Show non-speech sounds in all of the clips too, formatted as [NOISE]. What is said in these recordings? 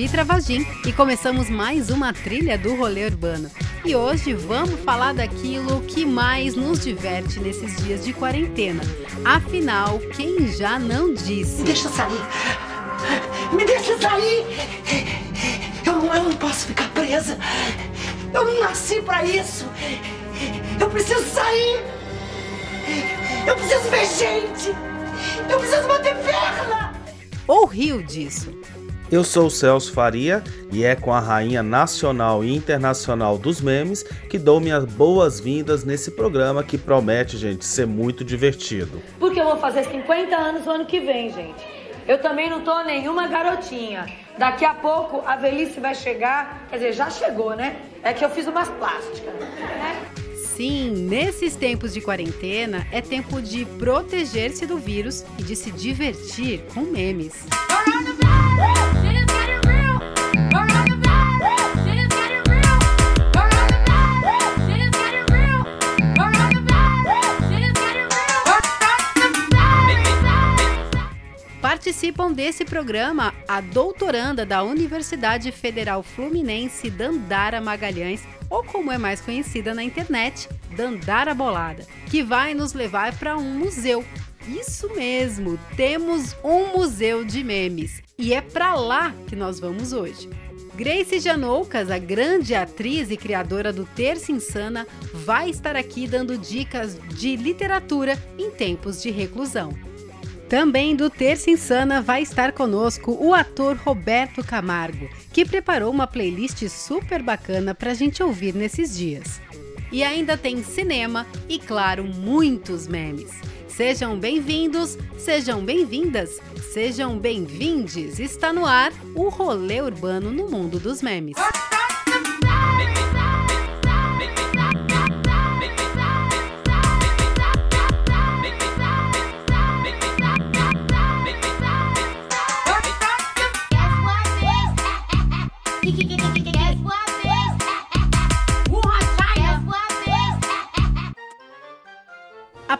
Fabi Travagin e começamos mais uma trilha do rolê urbano. E hoje vamos falar daquilo que mais nos diverte nesses dias de quarentena. Afinal, quem já não disse? Me deixa sair! Me deixa sair! Eu não, eu não posso ficar presa! Eu não nasci para isso! Eu preciso sair! Eu preciso ver gente! Eu preciso bater perna! Ou riu disso? Eu sou o Celso Faria e é com a rainha nacional e internacional dos memes que dou minhas boas-vindas nesse programa que promete, gente, ser muito divertido. Porque eu vou fazer 50 anos no ano que vem, gente. Eu também não tô nenhuma garotinha. Daqui a pouco a velhice vai chegar, quer dizer, já chegou, né? É que eu fiz umas plásticas, né? Sim, nesses tempos de quarentena é tempo de proteger-se do vírus e de se divertir com memes. Participam desse programa a doutoranda da Universidade Federal Fluminense Dandara Magalhães, ou como é mais conhecida na internet, Dandara Bolada, que vai nos levar para um museu. Isso mesmo, temos um museu de memes e é para lá que nós vamos hoje. Grace Janoucas, a grande atriz e criadora do Terça Insana, vai estar aqui dando dicas de literatura em tempos de reclusão. Também do Terça Insana vai estar conosco o ator Roberto Camargo, que preparou uma playlist super bacana para a gente ouvir nesses dias. E ainda tem cinema e, claro, muitos memes. Sejam bem-vindos, sejam bem-vindas, sejam bem-vindes. Está no ar o rolê urbano no mundo dos memes.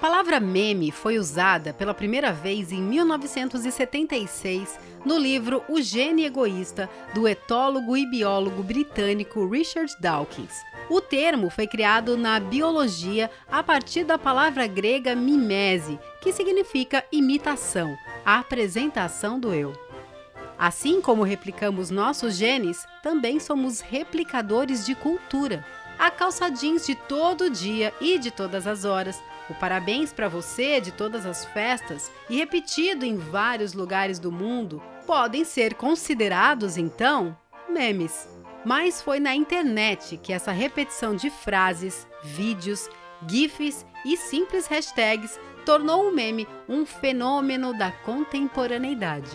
Palavra meme foi usada pela primeira vez em 1976 no livro O Gene Egoísta, do etólogo e biólogo britânico Richard Dawkins. O termo foi criado na biologia a partir da palavra grega mimese, que significa imitação, a apresentação do eu. Assim como replicamos nossos genes, também somos replicadores de cultura. Há calçadins de todo dia e de todas as horas, o parabéns para você de todas as festas e repetido em vários lugares do mundo podem ser considerados então memes. Mas foi na internet que essa repetição de frases, vídeos, GIFs e simples hashtags tornou o meme um fenômeno da contemporaneidade.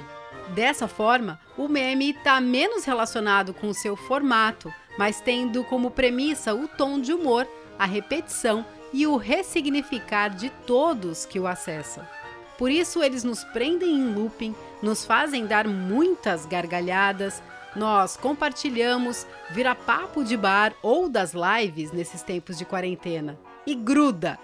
Dessa forma, o meme está menos relacionado com o seu formato, mas tendo como premissa o tom de humor, a repetição e o ressignificar de todos que o acessam. Por isso, eles nos prendem em looping, nos fazem dar muitas gargalhadas, nós compartilhamos, vira papo de bar ou das lives nesses tempos de quarentena. E gruda!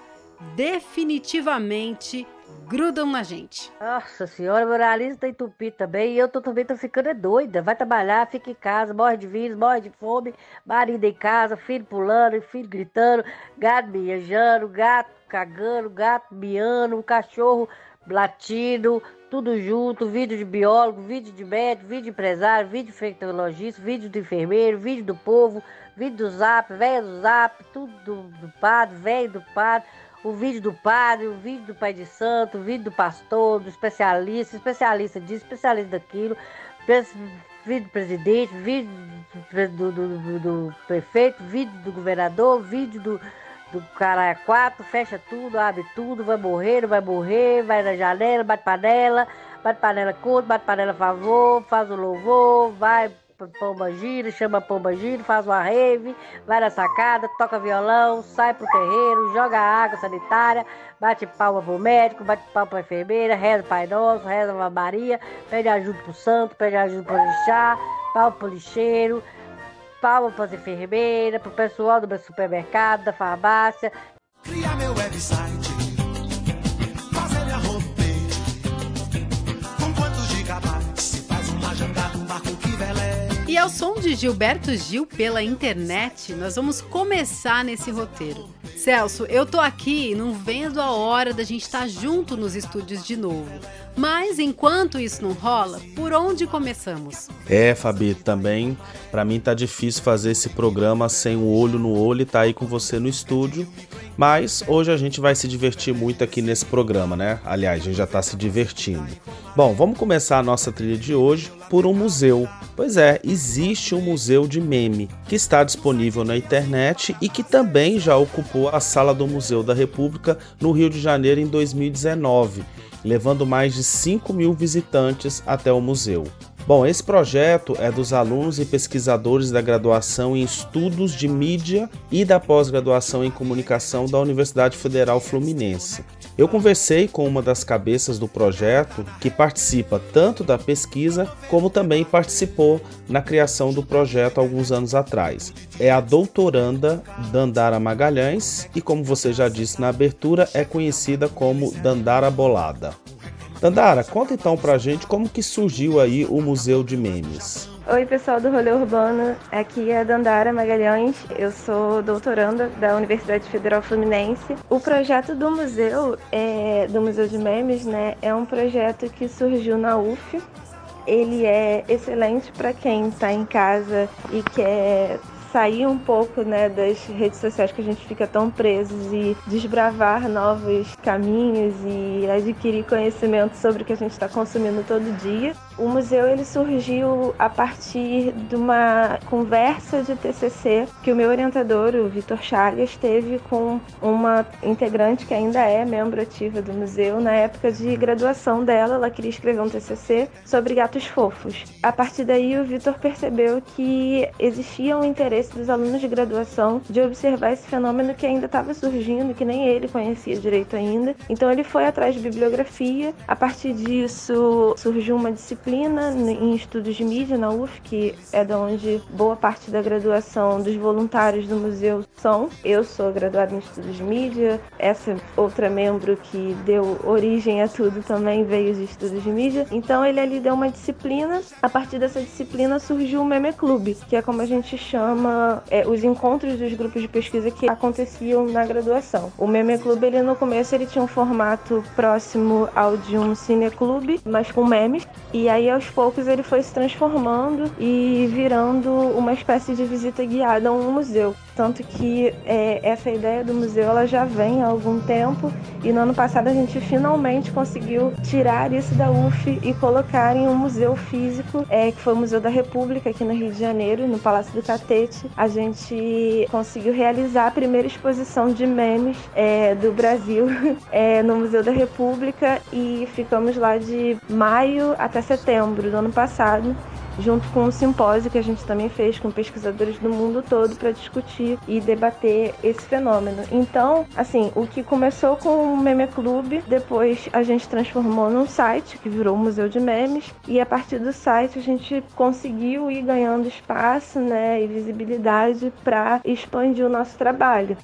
Definitivamente grudam na gente. Nossa senhora, meu nariz tá entupido também. E eu tô, também tô ficando é doida. Vai trabalhar, fica em casa, morre de vírus, morre de fome, marido em casa, filho pulando, filho gritando, gato miejando, gato cagando, gato miando, cachorro latindo, tudo junto, vídeo de biólogo, vídeo de médico, vídeo de empresário, vídeo de infectologista, vídeo do enfermeiro, vídeo do povo, vídeo do zap, velho do zap, tudo do, do padre, velho do padre o vídeo do padre, o vídeo do pai de santo, o vídeo do pastor, do especialista, especialista disso, especialista daquilo, vídeo do presidente, vídeo do, do, do, do prefeito, vídeo do governador, vídeo do, do cara quatro, fecha tudo, abre tudo, vai morrer, não vai morrer, vai na janela, bate panela, bate panela contra, bate panela a favor, faz o louvor, vai pomba gira, chama pomba gira, faz uma rave, vai na sacada, toca violão, sai pro terreiro, joga água sanitária, bate palma pro médico, bate palma pra enfermeira, reza Pai Nosso, reza a Maria, pede ajuda pro santo, pede ajuda pro lixar, palma pro lixeiro, palma pras enfermeiras, pro pessoal do supermercado, da farmácia. Cria meu website, ao som de Gilberto Gil pela internet, nós vamos começar nesse roteiro. Celso, eu tô aqui não vendo a hora da gente estar tá junto nos estúdios de novo. Mas enquanto isso não rola, por onde começamos? É, Fabi, também para mim tá difícil fazer esse programa sem o olho no olho e tá aí com você no estúdio. Mas hoje a gente vai se divertir muito aqui nesse programa, né? Aliás, a gente já tá se divertindo. Bom, vamos começar a nossa trilha de hoje por um museu. Pois é, existe um museu de meme que está disponível na internet e que também já ocupou a sala do Museu da República no Rio de Janeiro em 2019 levando mais de 5 mil visitantes até o museu. Bom, esse projeto é dos alunos e pesquisadores da graduação em Estudos de Mídia e da pós-graduação em Comunicação da Universidade Federal Fluminense. Eu conversei com uma das cabeças do projeto, que participa tanto da pesquisa como também participou na criação do projeto alguns anos atrás. É a doutoranda Dandara Magalhães e, como você já disse na abertura, é conhecida como Dandara Bolada. Dandara, conta então pra gente como que surgiu aí o Museu de Memes. Oi, pessoal do Rolê Urbano. Aqui é a Dandara Magalhães. Eu sou doutoranda da Universidade Federal Fluminense. O projeto do museu, é, do Museu de Memes, né, é um projeto que surgiu na UF. Ele é excelente para quem está em casa e quer sair um pouco né, das redes sociais que a gente fica tão presos e desbravar novos caminhos e adquirir conhecimento sobre o que a gente está consumindo todo dia. O museu ele surgiu a partir de uma conversa de TCC que o meu orientador, o Vitor Chagas, teve com uma integrante que ainda é membro ativa do museu na época de graduação dela. Ela queria escrever um TCC sobre gatos fofos. A partir daí, o Vitor percebeu que existia um interesse dos alunos de graduação de observar esse fenômeno que ainda estava surgindo, que nem ele conhecia direito ainda. Então, ele foi atrás de bibliografia. A partir disso, surgiu uma disciplina em estudos de mídia na UF, que é da onde boa parte da graduação dos voluntários do museu são. Eu sou graduada em estudos de mídia, essa outra membro que deu origem a tudo também veio de estudos de mídia. Então ele ali deu uma disciplina. A partir dessa disciplina surgiu o Meme Clube, que é como a gente chama é, os encontros dos grupos de pesquisa que aconteciam na graduação. O Meme Clube, ele no começo ele tinha um formato próximo ao de um cineclube, mas com memes. E aí, aos poucos, ele foi se transformando e virando uma espécie de visita guiada a um museu. Tanto que é, essa ideia do museu ela já vem há algum tempo e no ano passado a gente finalmente conseguiu tirar isso da UF e colocar em um museu físico, é, que foi o Museu da República aqui no Rio de Janeiro, no Palácio do Catete. A gente conseguiu realizar a primeira exposição de memes é, do Brasil [LAUGHS] é, no Museu da República e ficamos lá de maio até setembro do ano passado junto com um simpósio que a gente também fez com pesquisadores do mundo todo para discutir e debater esse fenômeno. Então, assim, o que começou com o Meme Clube, depois a gente transformou num site que virou o Museu de Memes e a partir do site a gente conseguiu ir ganhando espaço, né, e visibilidade para expandir o nosso trabalho.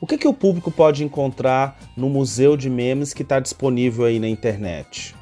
O que, que o público pode encontrar no Museu de Memes que está disponível aí na internet?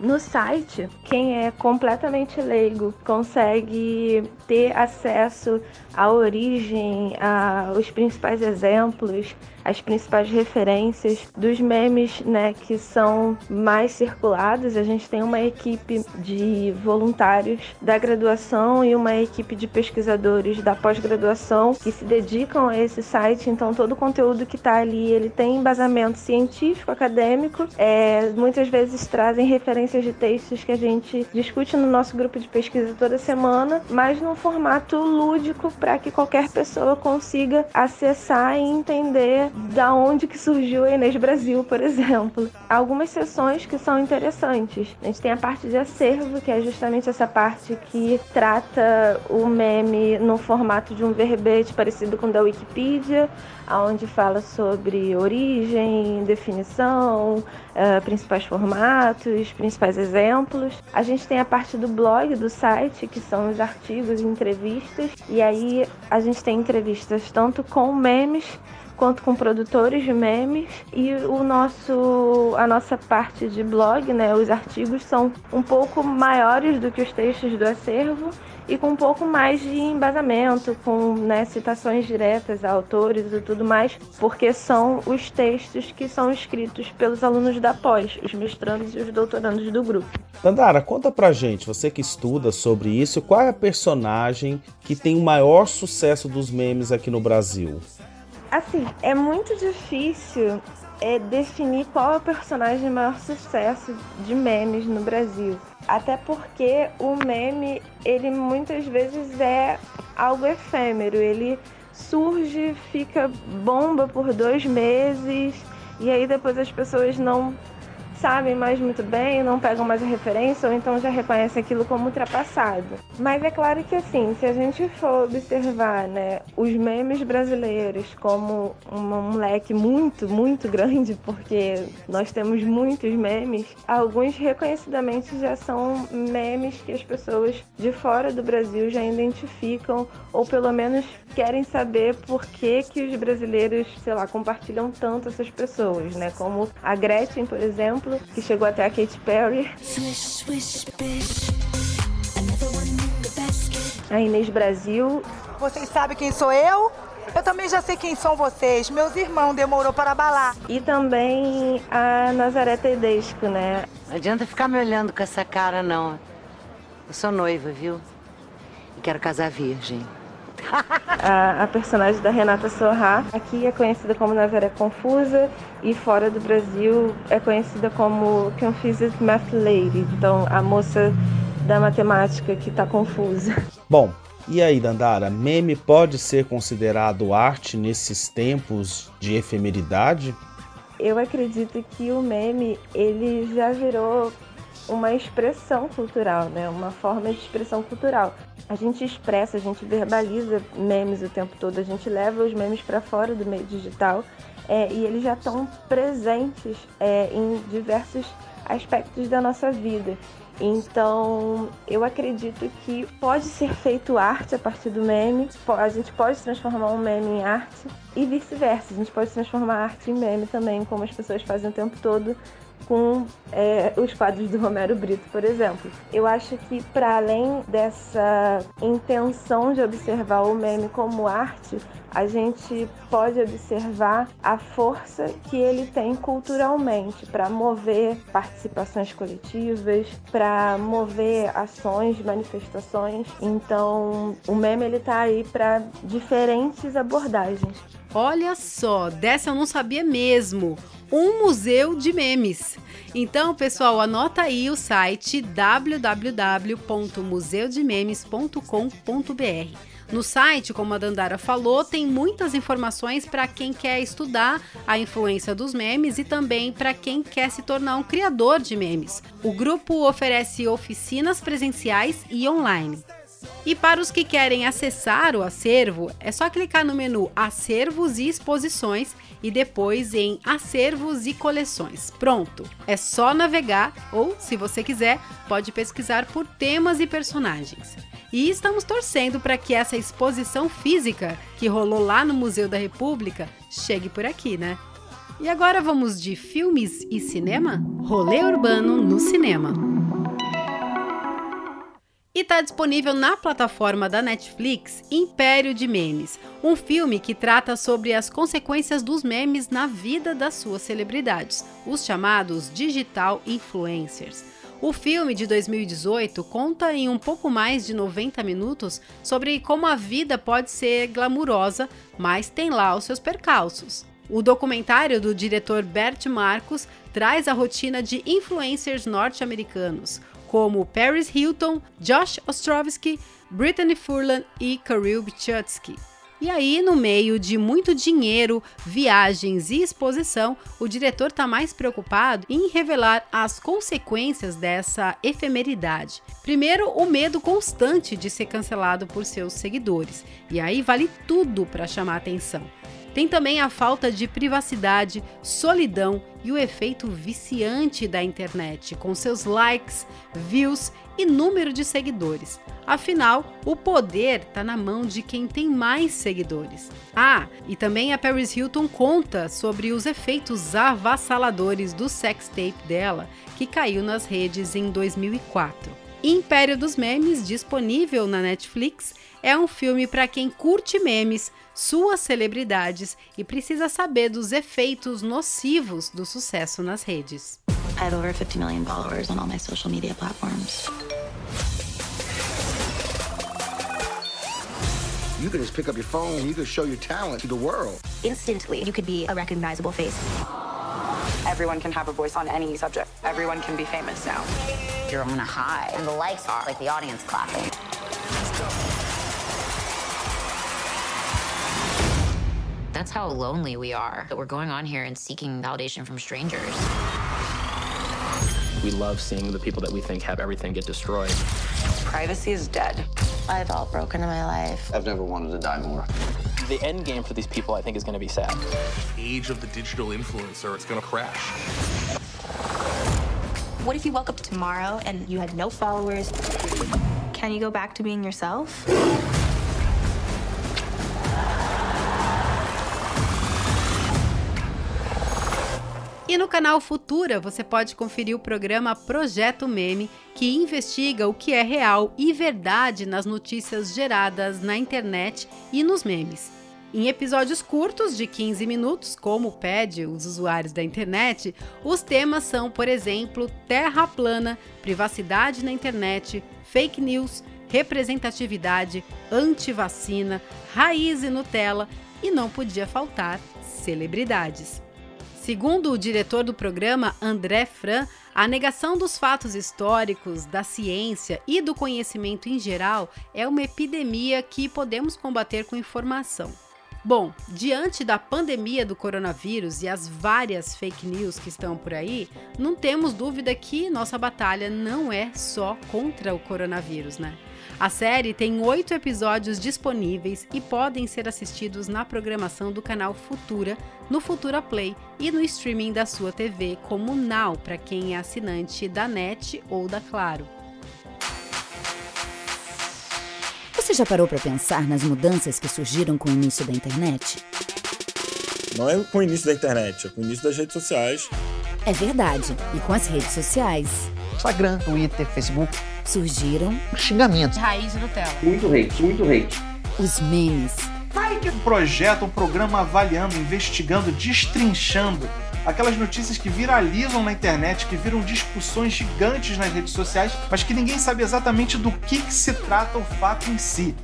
No site, quem é completamente leigo consegue ter acesso à origem, aos principais exemplos, as principais referências dos memes, né, que são mais circulados. A gente tem uma equipe de voluntários da graduação e uma equipe de pesquisadores da pós-graduação que se dedicam a esse site. Então, todo o conteúdo que está ali, ele tem embasamento científico, acadêmico. É, muitas vezes trazem referências de textos que a gente discute no nosso grupo de pesquisa toda semana, mas num formato lúdico para que qualquer pessoa consiga acessar e entender da onde que surgiu a Inês Brasil, por exemplo. Algumas sessões que são interessantes. A gente tem a parte de acervo, que é justamente essa parte que trata o meme no formato de um verbete parecido com o da Wikipedia, onde fala sobre origem, definição, uh, principais formatos, principais exemplos. A gente tem a parte do blog do site, que são os artigos e entrevistas, e aí a gente tem entrevistas tanto com memes quanto com produtores de memes e o nosso a nossa parte de blog, né, os artigos são um pouco maiores do que os textos do acervo e com um pouco mais de embasamento, com né, citações diretas a autores e tudo mais, porque são os textos que são escritos pelos alunos da pós, os mestrandos e os doutorandos do grupo. Dandara, conta pra gente, você que estuda sobre isso, qual é a personagem que tem o maior sucesso dos memes aqui no Brasil? Assim, é muito difícil é, definir qual é o personagem de maior sucesso de memes no Brasil. Até porque o meme, ele muitas vezes é algo efêmero. Ele surge, fica bomba por dois meses e aí depois as pessoas não sabem mais muito bem, não pegam mais a referência ou então já reconhecem aquilo como ultrapassado. Mas é claro que assim, se a gente for observar, né, os memes brasileiros como um leque muito, muito [LAUGHS] grande, porque nós temos muitos memes, alguns reconhecidamente já são memes que as pessoas de fora do Brasil já identificam ou pelo menos querem saber por que que os brasileiros, sei lá, compartilham tanto essas pessoas, né? Como a Gretchen, por exemplo, exemplo, que chegou até a Katy Perry. A Inês Brasil. Vocês sabem quem sou eu? Eu também já sei quem são vocês. Meus irmãos demorou para abalar. E também a Nazaré Tedesco, né? Não adianta ficar me olhando com essa cara, não. Eu sou noiva, viu? E quero casar virgem a, a, personagem da Renata Sorra. Aqui é conhecida como Nazaré Confusa e fora do Brasil é conhecida como Confused Math Lady, então a moça da matemática que está confusa. Bom, e aí, Dandara, meme pode ser considerado arte nesses tempos de efemeridade? Eu acredito que o meme ele já virou uma expressão cultural, né? Uma forma de expressão cultural. A gente expressa, a gente verbaliza memes o tempo todo, a gente leva os memes para fora do meio digital é, e eles já estão presentes é, em diversos aspectos da nossa vida. Então, eu acredito que pode ser feito arte a partir do meme, a gente pode transformar um meme em arte e vice-versa, a gente pode transformar arte em meme também, como as pessoas fazem o tempo todo com é, os quadros do Romero Brito, por exemplo. Eu acho que, para além dessa intenção de observar o meme como arte, a gente pode observar a força que ele tem culturalmente para mover participações coletivas, para mover ações, manifestações. Então, o meme ele tá aí para diferentes abordagens. Olha só, dessa eu não sabia mesmo um museu de memes. Então, pessoal, anota aí o site www.museudememes.com.br. No site, como a Dandara falou, tem muitas informações para quem quer estudar a influência dos memes e também para quem quer se tornar um criador de memes. O grupo oferece oficinas presenciais e online. E para os que querem acessar o acervo, é só clicar no menu Acervos e Exposições e depois em Acervos e Coleções. Pronto! É só navegar ou, se você quiser, pode pesquisar por temas e personagens. E estamos torcendo para que essa exposição física que rolou lá no Museu da República chegue por aqui, né? E agora vamos de filmes e cinema? Rolê urbano no cinema e está disponível na plataforma da Netflix Império de Memes, um filme que trata sobre as consequências dos memes na vida das suas celebridades, os chamados digital influencers. O filme de 2018 conta em um pouco mais de 90 minutos sobre como a vida pode ser glamurosa, mas tem lá os seus percalços. O documentário do diretor Bert Marcos traz a rotina de influencers norte-americanos, como Paris Hilton, Josh Ostrovsky, Brittany Furlan e Kirill Bichutsky. E aí, no meio de muito dinheiro, viagens e exposição, o diretor está mais preocupado em revelar as consequências dessa efemeridade. Primeiro, o medo constante de ser cancelado por seus seguidores. E aí vale tudo para chamar atenção. Tem também a falta de privacidade, solidão e o efeito viciante da internet, com seus likes, views e número de seguidores. Afinal, o poder está na mão de quem tem mais seguidores. Ah, e também a Paris Hilton conta sobre os efeitos avassaladores do sextape dela, que caiu nas redes em 2004. Império dos Memes, disponível na Netflix, é um filme para quem curte memes, suas celebridades e precisa saber dos efeitos nocivos do sucesso nas redes. I have over 50 million followers on all my social media platforms. You could just pick up your phone and you could show your talent to the world. Instantly, you could be a recognizable face. Everyone can have a voice on any subject. Everyone can be famous now. You're on a high, and the likes are like the audience clapping. That's how lonely we are, that we're going on here and seeking validation from strangers. We love seeing the people that we think have everything get destroyed. Privacy is dead. I felt broken in my life. I've never wanted to die more. The end game for these people, I think, is going to be sad. Age of the digital influencer, it's going to crash. What if you woke up tomorrow and you had no followers? Can you go back to being yourself? E no canal Futura você pode conferir o programa Projeto Meme, que investiga o que é real e verdade nas notícias geradas na internet e nos memes. Em episódios curtos de 15 minutos, como pede os usuários da internet, os temas são, por exemplo, terra plana, privacidade na internet, fake news, representatividade, antivacina, raiz e Nutella e não podia faltar celebridades. Segundo o diretor do programa, André Fran, a negação dos fatos históricos, da ciência e do conhecimento em geral é uma epidemia que podemos combater com informação. Bom, diante da pandemia do coronavírus e as várias fake news que estão por aí, não temos dúvida que nossa batalha não é só contra o coronavírus, né? A série tem oito episódios disponíveis e podem ser assistidos na programação do canal Futura, no Futura Play e no streaming da sua TV, como Now, para quem é assinante da NET ou da Claro. Você já parou para pensar nas mudanças que surgiram com o início da internet? Não é com o início da internet, é com o início das redes sociais. É verdade. E com as redes sociais. Instagram, Twitter, Facebook. Surgiram xingamentos. Raiz Nutella. Muito hate, muito hate. Os memes. Sai de um projeto, um programa avaliando, investigando, destrinchando aquelas notícias que viralizam na internet, que viram discussões gigantes nas redes sociais, mas que ninguém sabe exatamente do que, que se trata o fato em si.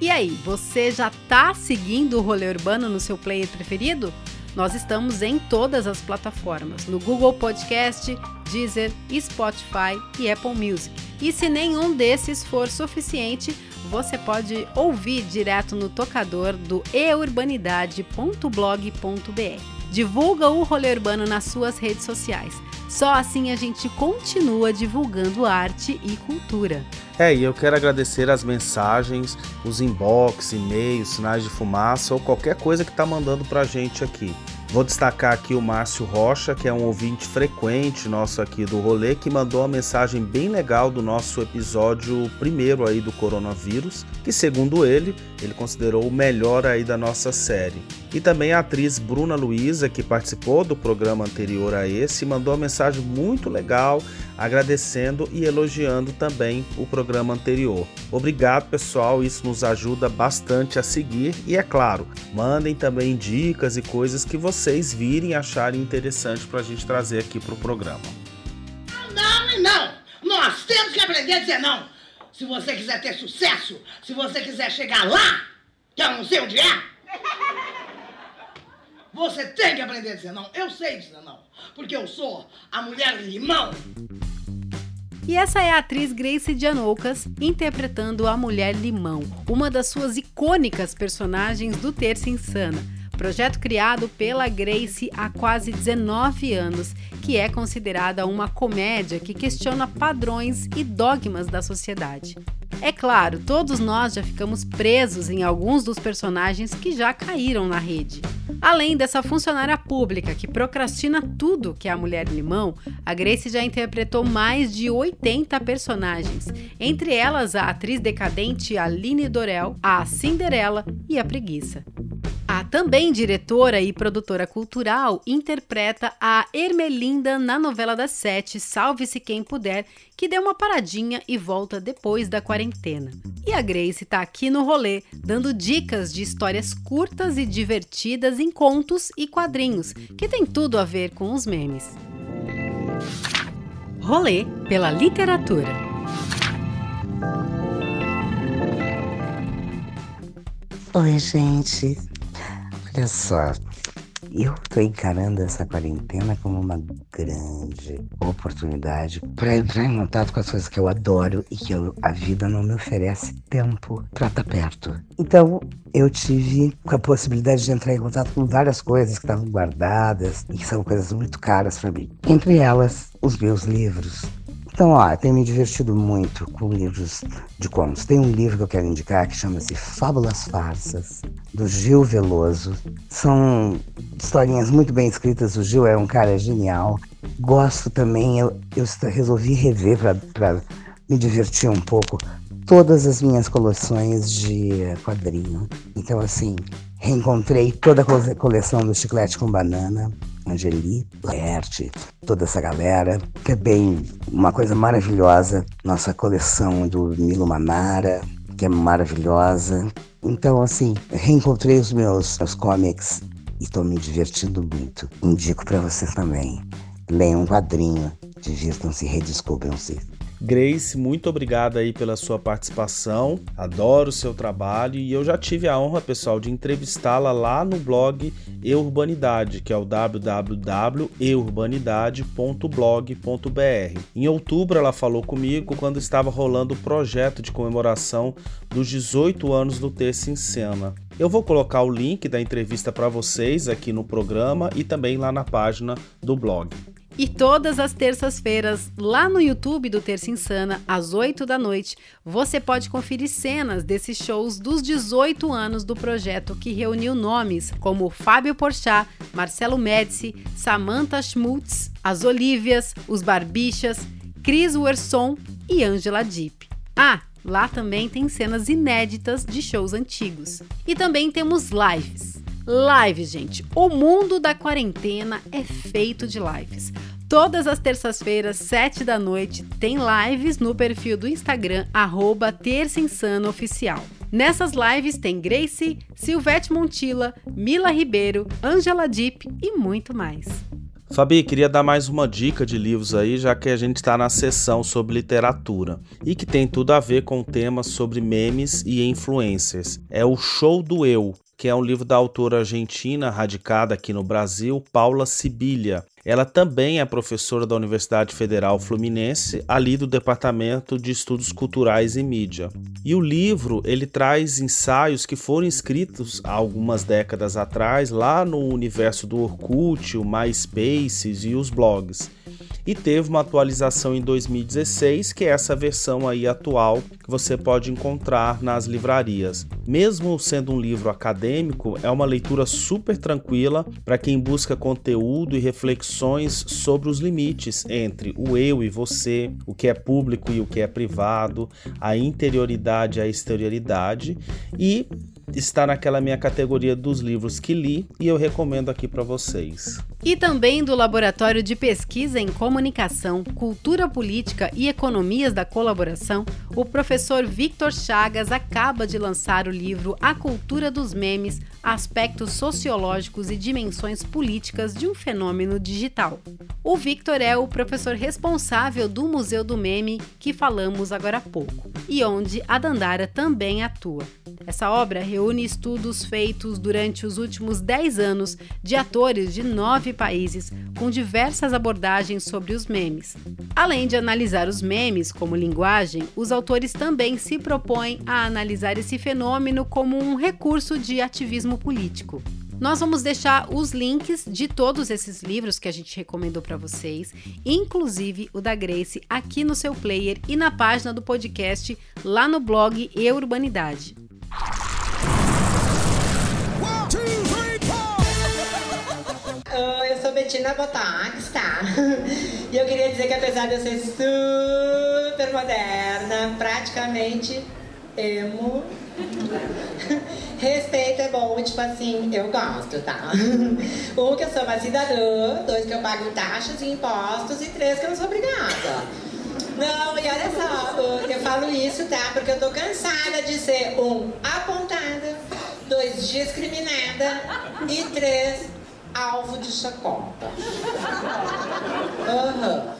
E aí, você já tá seguindo o rolê urbano no seu player preferido? Nós estamos em todas as plataformas, no Google Podcast, Deezer, Spotify e Apple Music. E se nenhum desses for suficiente, você pode ouvir direto no tocador do eurbanidade.blog.br. Divulga o rolê urbano nas suas redes sociais. Só assim a gente continua divulgando arte e cultura. É, e eu quero agradecer as mensagens, os inbox, e-mails, sinais de fumaça ou qualquer coisa que tá mandando pra gente aqui. Vou destacar aqui o Márcio Rocha, que é um ouvinte frequente nosso aqui do rolê, que mandou uma mensagem bem legal do nosso episódio primeiro aí do coronavírus, que segundo ele, ele considerou o melhor aí da nossa série. E também a atriz Bruna Luiza, que participou do programa anterior a esse, mandou uma mensagem muito legal, agradecendo e elogiando também o programa anterior. Obrigado, pessoal, isso nos ajuda bastante a seguir e é claro, mandem também dicas e coisas que vocês virem acharem interessante para a gente trazer aqui para o programa. Não, não! Nós temos que aprender a dizer não! Se você quiser ter sucesso, se você quiser chegar lá, que eu não sei onde é, você tem que aprender a dizer não. Eu sei dizer não, porque eu sou a mulher limão. E essa é a atriz Grace Janoucas interpretando a Mulher Limão, uma das suas icônicas personagens do Terça Insana. projeto criado pela Grace há quase 19 anos, que é considerada uma comédia que questiona padrões e dogmas da sociedade. É claro, todos nós já ficamos presos em alguns dos personagens que já caíram na rede. Além dessa funcionária pública que procrastina tudo que é a mulher limão, a Grace já interpretou mais de 80 personagens, entre elas a atriz decadente Aline Dorel, a Cinderela e a Preguiça. A também diretora e produtora cultural interpreta a Ermelinda na novela das sete Salve-se Quem Puder, que deu uma paradinha e volta depois da quarentena. E a Grace está aqui no rolê, dando dicas de histórias curtas e divertidas em contos e quadrinhos, que tem tudo a ver com os memes. Rolê pela literatura. Oi, gente. Olha só, eu tô encarando essa quarentena como uma grande oportunidade para entrar em contato com as coisas que eu adoro e que eu, a vida não me oferece tempo para estar tá perto. Então, eu tive a possibilidade de entrar em contato com várias coisas que estavam guardadas e que são coisas muito caras para mim. Entre elas, os meus livros. Então, ó, tenho me divertido muito com livros de contos. Tem um livro que eu quero indicar que chama-se Fábulas Farsas, do Gil Veloso. São historinhas muito bem escritas. O Gil é um cara genial. Gosto também, eu, eu resolvi rever para me divertir um pouco todas as minhas coleções de quadrinho. Então, assim, reencontrei toda a coleção do Chiclete com Banana. Angeli, Laerte, toda essa galera. Também uma coisa maravilhosa, nossa coleção do Milo Manara, que é maravilhosa. Então, assim, reencontrei os meus, meus comics e estou me divertindo muito. Indico para vocês também. Leiam um quadrinho, divirtam-se, redescubram-se. Grace, muito obrigado aí pela sua participação. Adoro o seu trabalho e eu já tive a honra, pessoal, de entrevistá-la lá no blog Eurbanidade, que é o www.eurbanidade.blog.br. Em outubro ela falou comigo quando estava rolando o projeto de comemoração dos 18 anos do Terça em Cena. Eu vou colocar o link da entrevista para vocês aqui no programa e também lá na página do blog. E todas as terças-feiras, lá no YouTube do Terça Insana, às 8 da noite, você pode conferir cenas desses shows dos 18 anos do projeto que reuniu nomes como Fábio Porchat, Marcelo Médici, Samantha Schmutz, as Olívias, os Barbichas, Chris Werson e Angela Deep. Ah, lá também tem cenas inéditas de shows antigos. E também temos lives. Lives, gente. O mundo da quarentena é feito de lives. Todas as terças-feiras, 7 da noite, tem lives no perfil do Instagram, arroba Oficial. Nessas lives tem Grace, Silvete Montilla, Mila Ribeiro, Angela Deep e muito mais. Fabi, queria dar mais uma dica de livros aí, já que a gente está na sessão sobre literatura e que tem tudo a ver com temas sobre memes e influencers. É o Show do Eu, que é um livro da autora argentina radicada aqui no Brasil, Paula Sibilha. Ela também é professora da Universidade Federal Fluminense, ali do Departamento de Estudos Culturais e Mídia. E o livro, ele traz ensaios que foram escritos há algumas décadas atrás, lá no universo do Orkut, o MySpace e os blogs e teve uma atualização em 2016, que é essa versão aí atual que você pode encontrar nas livrarias. Mesmo sendo um livro acadêmico, é uma leitura super tranquila para quem busca conteúdo e reflexões sobre os limites entre o eu e você, o que é público e o que é privado, a interioridade e a exterioridade e está naquela minha categoria dos livros que li e eu recomendo aqui para vocês. E também do Laboratório de Pesquisa em Comunicação, Cultura Política e Economias da Colaboração, o professor Victor Chagas acaba de lançar o livro A Cultura dos Memes: Aspectos Sociológicos e Dimensões Políticas de um Fenômeno Digital. O Victor é o professor responsável do Museu do Meme que falamos agora há pouco, e onde a Dandara também atua. Essa obra reúne estudos feitos durante os últimos 10 anos de atores de nove países, com diversas abordagens sobre os memes. Além de analisar os memes como linguagem, os autores também se propõem a analisar esse fenômeno como um recurso de ativismo político. Nós vamos deixar os links de todos esses livros que a gente recomendou para vocês, inclusive o da Grace, aqui no seu player e na página do podcast lá no blog E Urbanidade. Oi, eu sou Betina Botox, tá? [LAUGHS] E eu queria dizer que apesar de eu ser super moderna, praticamente emo, respeito é bom, tipo assim, eu gosto, tá? [LAUGHS] Um, que eu sou uma cidadã, dois, que eu pago taxas e impostos, e três, que eu não sou obrigada. Não, e olha só, eu falo isso, tá? Porque eu tô cansada de ser um, apontada, dois, discriminada e três, alvo de chacota. Uhum.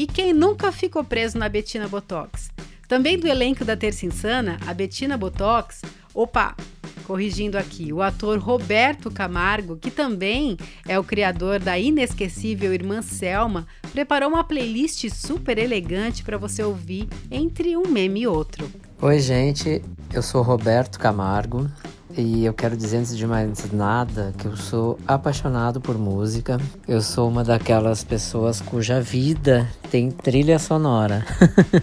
E quem nunca ficou preso na Betina Botox? Também do elenco da Terça Insana, a Betina Botox, opa, corrigindo aqui, o ator Roberto Camargo, que também é o criador da inesquecível Irmã Selma, preparou uma playlist super elegante para você ouvir entre um meme e outro. Oi, gente, eu sou Roberto Camargo, e eu quero dizer antes de mais nada que eu sou apaixonado por música. Eu sou uma daquelas pessoas cuja vida tem trilha sonora.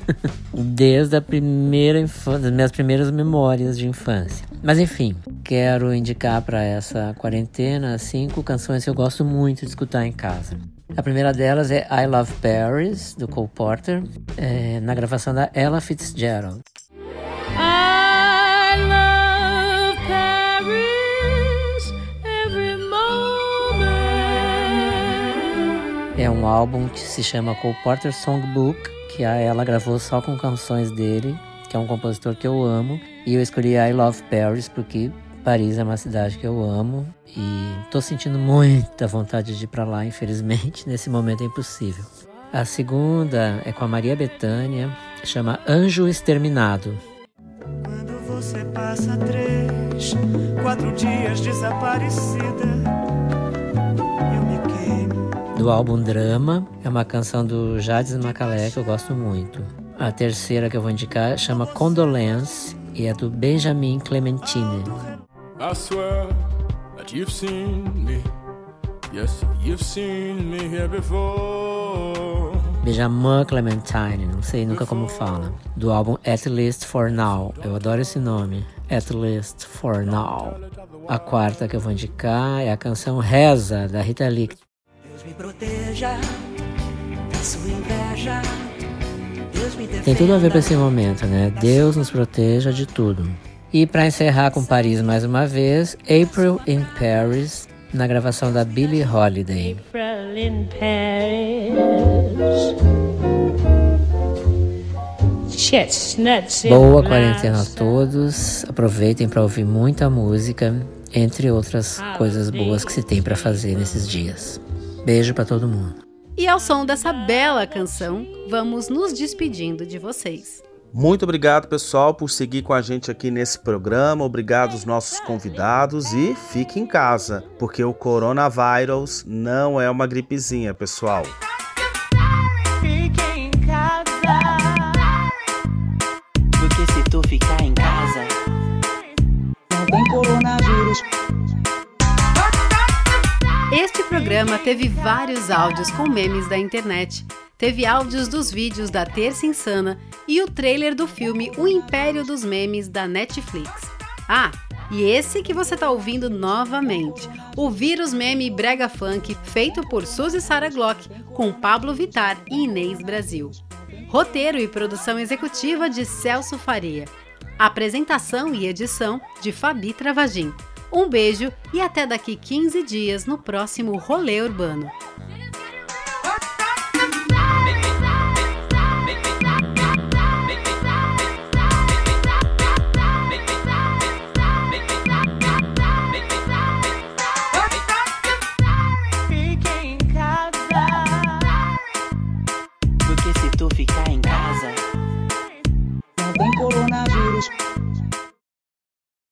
[LAUGHS] Desde a primeira das minhas primeiras memórias de infância. Mas enfim, quero indicar para essa quarentena cinco canções que eu gosto muito de escutar em casa. A primeira delas é I Love Paris, do Cole Porter, é, na gravação da Ella Fitzgerald. É um álbum que se chama Cole Porter Songbook, que ela gravou só com canções dele, que é um compositor que eu amo. E eu escolhi I Love Paris porque Paris é uma cidade que eu amo e tô sentindo muita vontade de ir para lá, infelizmente, [LAUGHS] nesse momento é impossível. A segunda é com a Maria Bethânia, chama Anjo Exterminado. Quando você passa três, quatro dias desaparecida do álbum Drama. É uma canção do Jades Macalé que eu gosto muito. A terceira que eu vou indicar chama Condolence e é do Benjamin Clementine. I swear that you've seen me. Yes, you've seen me here before. Benjamin Clementine, não sei nunca como fala. Do álbum At Least For Now. Eu adoro esse nome. At Least For Now. A quarta que eu vou indicar é a canção Reza, da Rita Lee me proteja da sua inveja. Deus me Tem tudo a ver com esse momento, né? Deus nos proteja de tudo. E para encerrar com Paris mais uma vez, April in Paris, na gravação da Billie Holiday. April in Paris. Boa quarentena a todos. Aproveitem para ouvir muita música, entre outras coisas boas que se tem para fazer nesses dias. Beijo para todo mundo. E ao som dessa bela canção, vamos nos despedindo de vocês. Muito obrigado, pessoal, por seguir com a gente aqui nesse programa. Obrigado aos nossos convidados e fique em casa, porque o coronavírus não é uma gripezinha, pessoal. Fique em casa. Porque se tu ficar em casa, não tem coronavírus. Programa teve vários áudios com memes da internet. Teve áudios dos vídeos da Terça Insana e o trailer do filme O Império dos Memes da Netflix. Ah, e esse que você está ouvindo novamente, o Vírus Meme Brega Funk, feito por Suzy Sara Glock, com Pablo Vitar e Inês Brasil. Roteiro e produção executiva de Celso Faria. Apresentação e edição de Fabi Travagin. Um beijo e até daqui 15 dias no próximo Rolê Urbano.